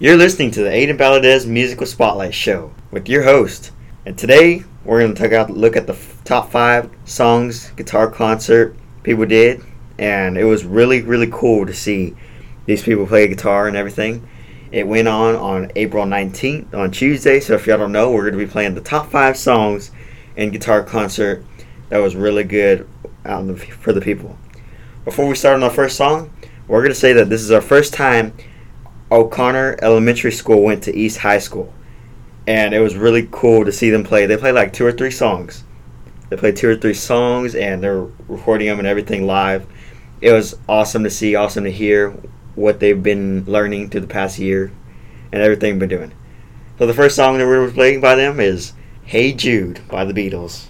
You're listening to the Aiden Valadez Musical Spotlight Show with your host. And today we're going to take out look at the f- top five songs guitar concert people did, and it was really really cool to see these people play guitar and everything. It went on on April 19th on Tuesday. So if y'all don't know, we're going to be playing the top five songs in guitar concert that was really good the, for the people. Before we start on our first song, we're going to say that this is our first time O'Connor Elementary School went to East High School. And it was really cool to see them play. They played like two or three songs. They played two or three songs and they're recording them and everything live. It was awesome to see, awesome to hear what they've been learning through the past year and everything they've been doing. So the first song that we're playing by them is Hey Jude by the Beatles.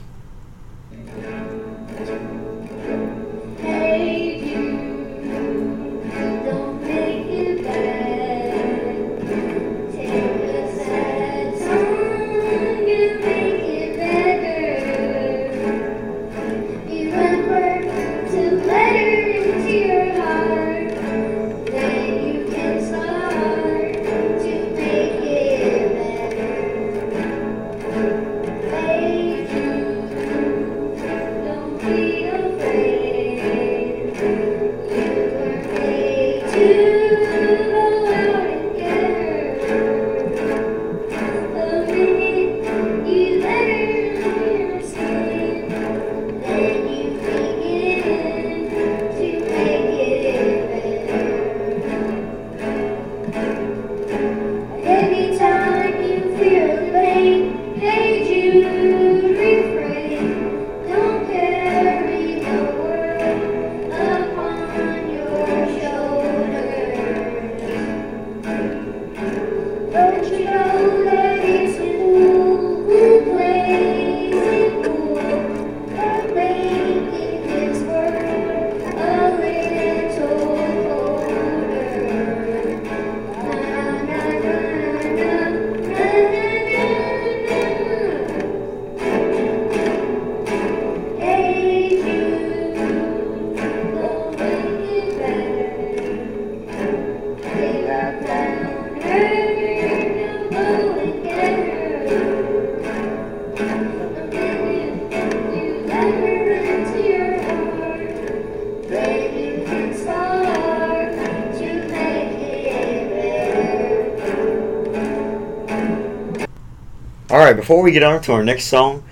Right, before we get on to our next song,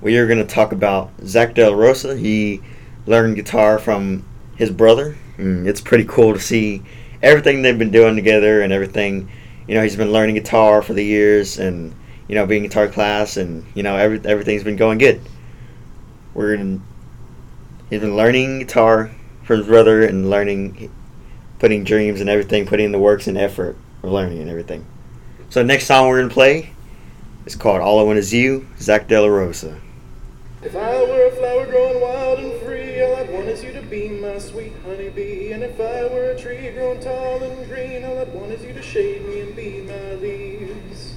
we are going to talk about Zach De La Rosa. He learned guitar from his brother. Mm, it's pretty cool to see everything they've been doing together and everything. You know, he's been learning guitar for the years and, you know, being in guitar class and, you know, every, everything's been going good. We're in, he's been learning guitar from his brother and learning, putting dreams and everything, putting in the works and effort of learning and everything. So, next song we're going to play it's called All I Want Is You, Zach De La Rosa. If I were a flower growing wild and free, all I'd want is you to be my sweet honeybee. And if I were a tree growing tall and green, all I'd want is you to shade me and be my leaves.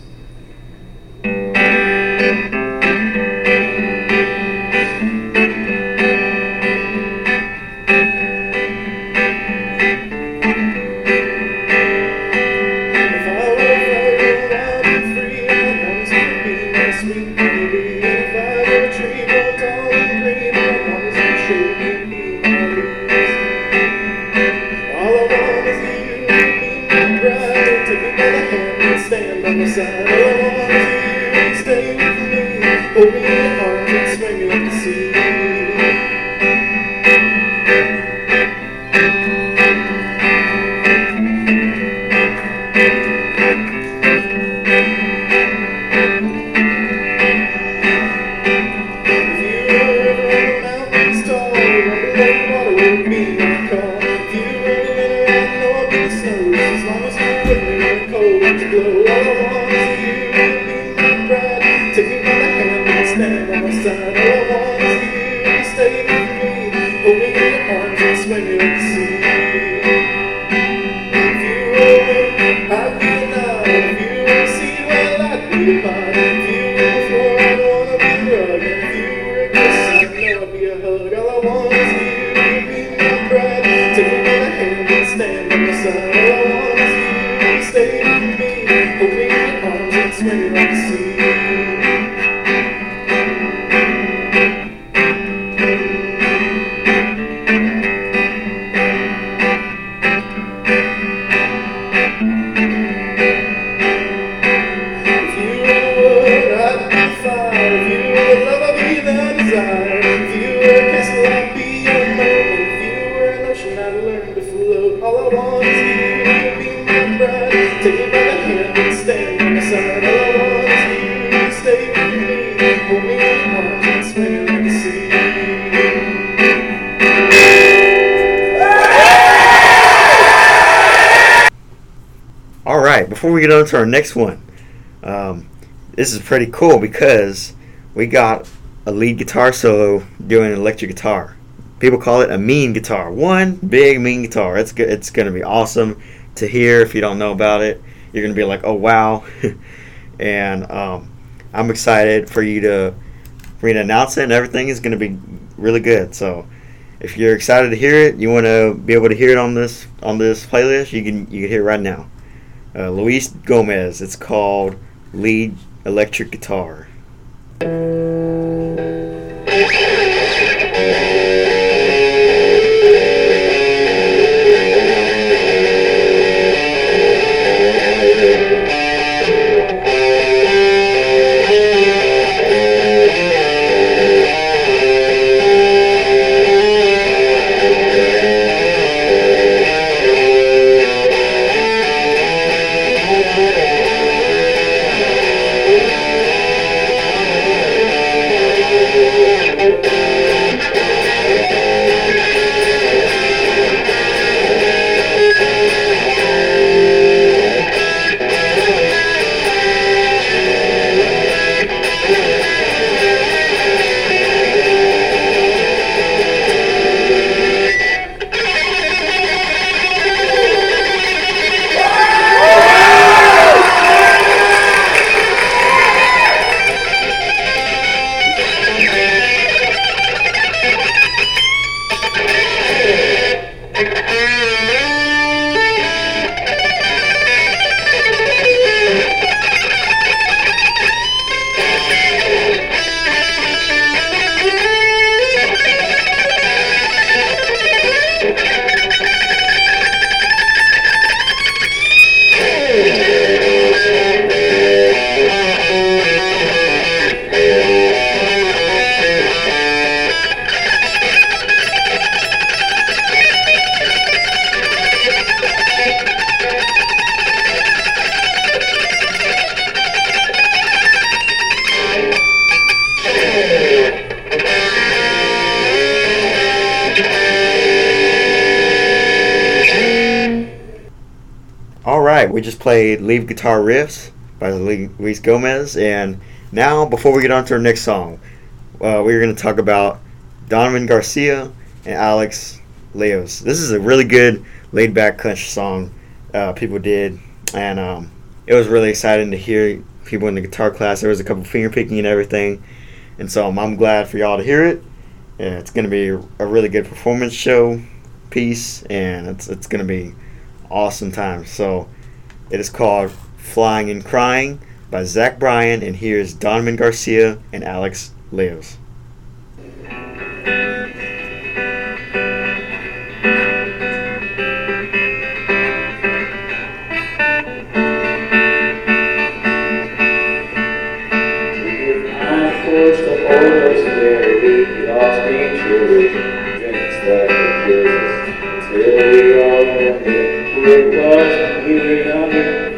Me, before we get on to our next one, um, this is pretty cool because we got a lead guitar solo doing an electric guitar. People call it a mean guitar. One big mean guitar. It's good. It's gonna be awesome to hear. If you don't know about it, you're gonna be like, oh wow. and um, I'm excited for you to for me to announce it, and everything is gonna be really good. So if you're excited to hear it, you want to be able to hear it on this on this playlist, you can you can hear it right now. Uh, Luis Gomez. It's called Lead Electric Guitar. Right, we just played Lead Guitar Riffs by Luis Gomez, and now before we get on to our next song, uh, we're going to talk about Donovan Garcia and Alex Leos. This is a really good laid back country song uh, people did, and um, it was really exciting to hear people in the guitar class. There was a couple finger picking and everything, and so um, I'm glad for y'all to hear it. And it's going to be a really good performance show piece, and it's it's going to be awesome time. So it is called Flying and Crying by Zach Bryan, and here's Donovan Garcia and Alex Leos. All scream true. Drinks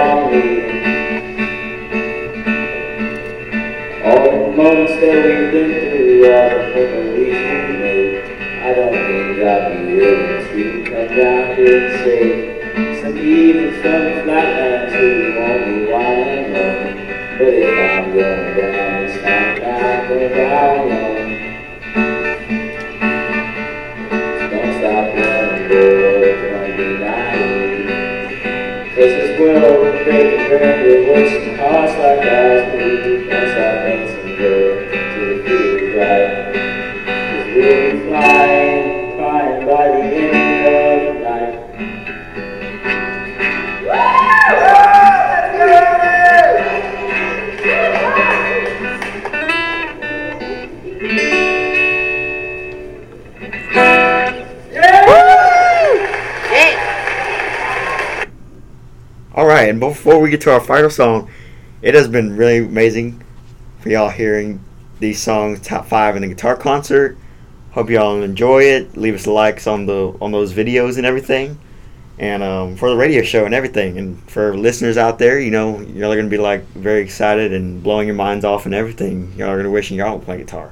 On leaving. All the moments that we've been through, all the memories we made. I don't think I'll be willing to come down here and say some evenings from the flatlands who won't be winding. But if I'm going down, it's not going down alone. Burn with works and hearts like ours before we get to our final song, it has been really amazing for y'all hearing these songs top five in the guitar concert. Hope y'all enjoy it. Leave us likes on the on those videos and everything, and um, for the radio show and everything. And for listeners out there, you know, y'all are gonna be like very excited and blowing your minds off and everything. Y'all are gonna wishing y'all would play guitar.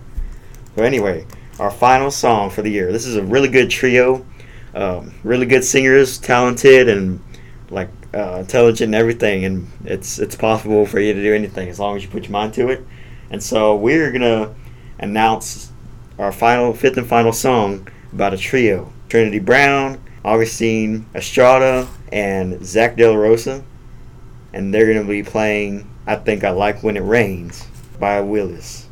So anyway, our final song for the year. This is a really good trio, um, really good singers, talented and like uh, intelligent and everything, and it's it's possible for you to do anything as long as you put your mind to it. And so we're gonna announce our final fifth and final song about a trio: Trinity Brown, Augustine Estrada, and Zach De La Rosa, and they're gonna be playing "I Think I Like When It Rains" by Willis.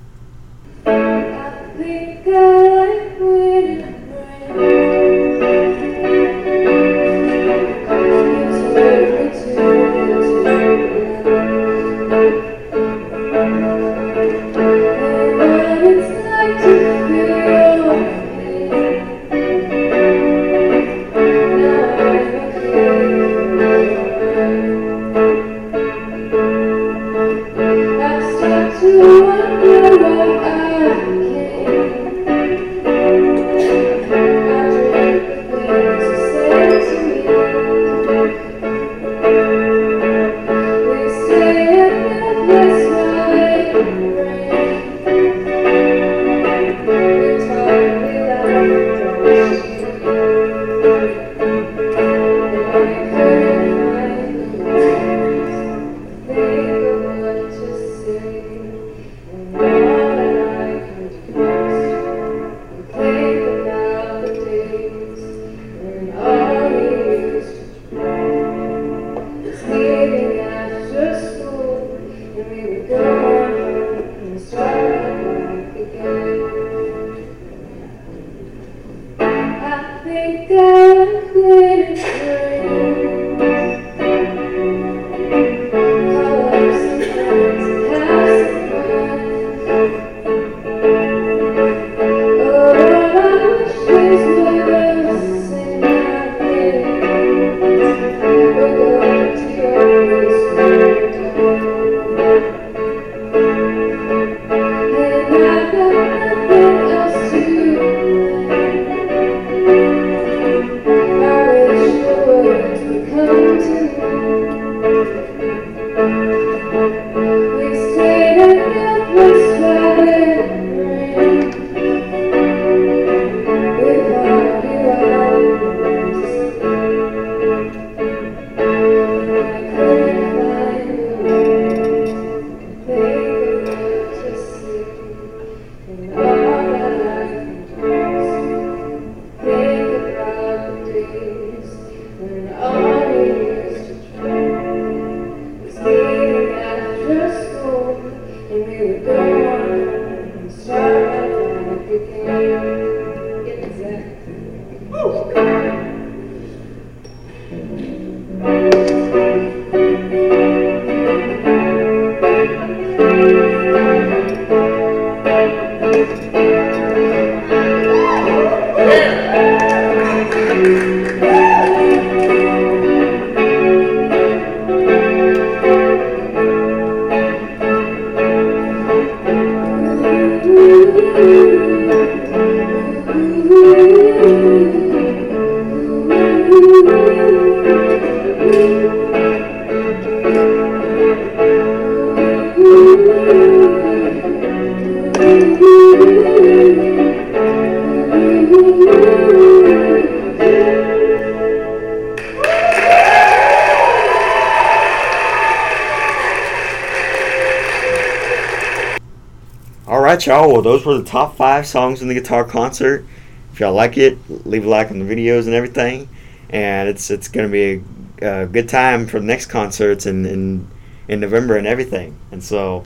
Right, y'all. Well, those were the top five songs in the guitar concert. If y'all like it, leave a like on the videos and everything. And it's it's gonna be a, a good time for the next concerts in, in in November and everything. And so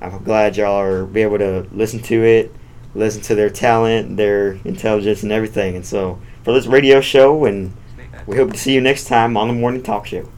I'm glad y'all are be able to listen to it, listen to their talent, their intelligence, and everything. And so for this radio show, and we hope to see you next time on the morning talk show.